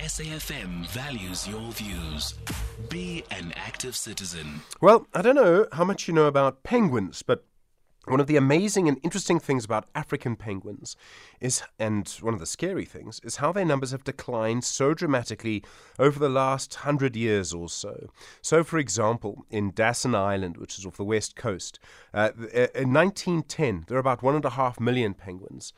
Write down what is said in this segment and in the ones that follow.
SAFM values your views. Be an active citizen. Well, I don't know how much you know about penguins, but one of the amazing and interesting things about African penguins is, and one of the scary things, is how their numbers have declined so dramatically over the last hundred years or so. So, for example, in Dassen Island, which is off the west coast, uh, in 1910, there were about one and a half million penguins.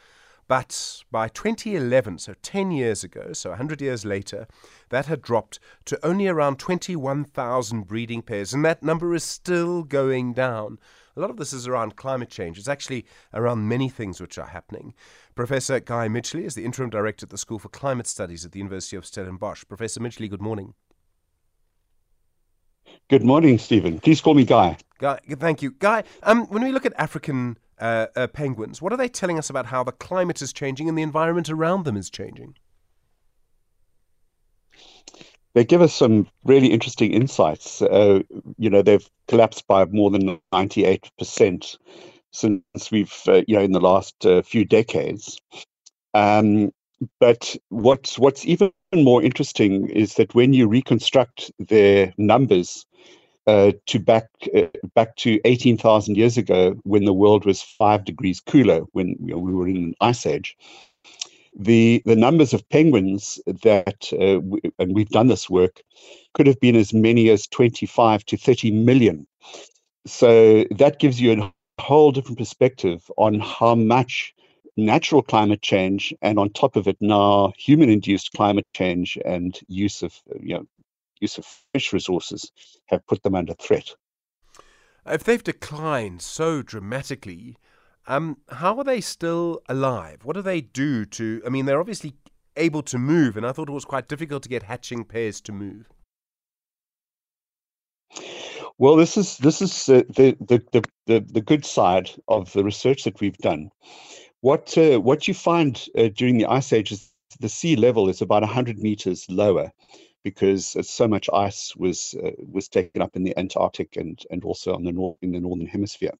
But by 2011, so 10 years ago, so 100 years later, that had dropped to only around 21,000 breeding pairs, and that number is still going down. A lot of this is around climate change. It's actually around many things which are happening. Professor Guy Midgley is the interim director at the School for Climate Studies at the University of Stellenbosch. Professor Midgley, good morning. Good morning, Stephen. Please call me Guy. Guy, thank you. Guy, um, when we look at African uh, uh, penguins, what are they telling us about how the climate is changing and the environment around them is changing? they give us some really interesting insights. Uh, you know, they've collapsed by more than 98% since we've, uh, you know, in the last uh, few decades. Um, but what's what's even more interesting is that when you reconstruct their numbers uh, to back uh, back to 18,000 years ago, when the world was five degrees cooler, when you know, we were in an ice age, the the numbers of penguins that uh, w- and we've done this work could have been as many as 25 to 30 million. So that gives you a whole different perspective on how much natural climate change and on top of it now human induced climate change and use of you know use of fish resources have put them under threat if they've declined so dramatically um, how are they still alive? What do they do to? I mean, they're obviously able to move, and I thought it was quite difficult to get hatching pairs to move. Well, this is this is uh, the, the, the the the good side of the research that we've done. What uh, what you find uh, during the ice age is the sea level is about 100 meters lower because so much ice was uh, was taken up in the Antarctic and and also on the north in the northern hemisphere.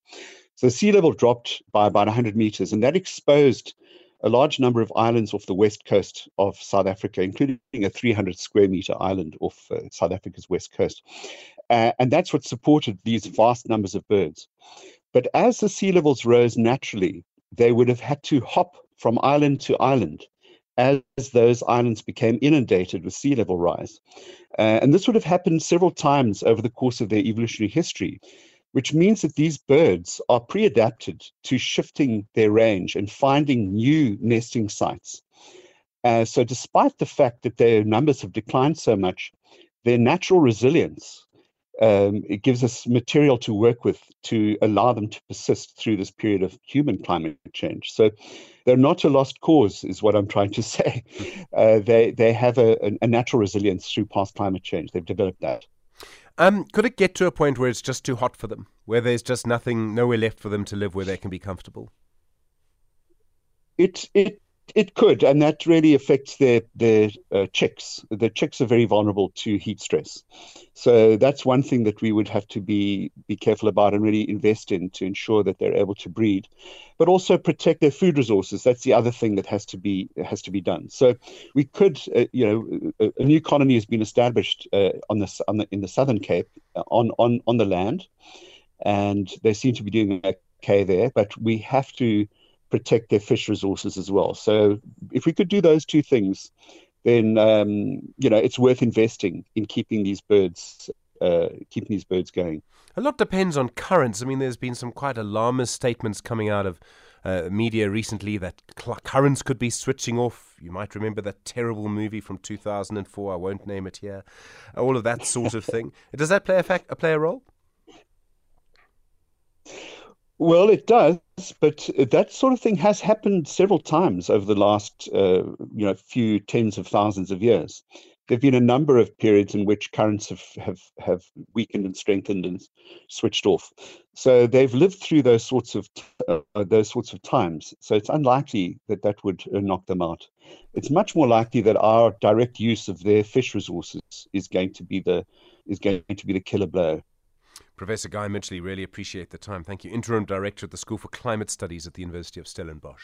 So sea level dropped by about 100 meters, and that exposed a large number of islands off the west coast of South Africa, including a 300 square meter island off uh, South Africa's west coast. Uh, and that's what supported these vast numbers of birds. But as the sea levels rose naturally, they would have had to hop from island to island as those islands became inundated with sea level rise. Uh, and this would have happened several times over the course of their evolutionary history which means that these birds are pre adapted to shifting their range and finding new nesting sites. Uh, so, despite the fact that their numbers have declined so much, their natural resilience um, it gives us material to work with to allow them to persist through this period of human climate change. So they're not a lost cause, is what I'm trying to say. Uh, they they have a, a natural resilience through past climate change. They've developed that. Um, could it get to a point where it's just too hot for them, where there's just nothing, nowhere left for them to live, where they can be comfortable? It it it could, and that really affects their their uh, chicks. The chicks are very vulnerable to heat stress, so that's one thing that we would have to be be careful about and really invest in to ensure that they're able to breed, but also protect their food resources. That's the other thing that has to be has to be done. So we could, uh, you know, a, a, new colony has been established uh, on the on the in the Southern Cape uh, on on on the land, and they seem to be doing okay there. But we have to protect their fish resources as well. So if we could do those two things, then um, you know it's worth investing in keeping these birds uh, keeping these birds going. A lot depends on currents. I mean, there's been some quite alarmist statements coming out of uh, media recently that cl- currents could be switching off. You might remember that terrible movie from 2004. I won't name it here. All of that sort of thing. Does that play a, fact, play a role? Well, it does, but that sort of thing has happened several times over the last, uh, you know, few tens of thousands of years. There've been a number of periods in which currents have, have, have weakened and strengthened and switched off. So they've lived through those sorts of uh, those sorts of times. So it's unlikely that that would uh, knock them out. It's much more likely that our direct use of their fish resources is going to be the is going to be the killer blow. Professor Guy Midgley, really appreciate the time. Thank you. Interim Director at the School for Climate Studies at the University of Stellenbosch.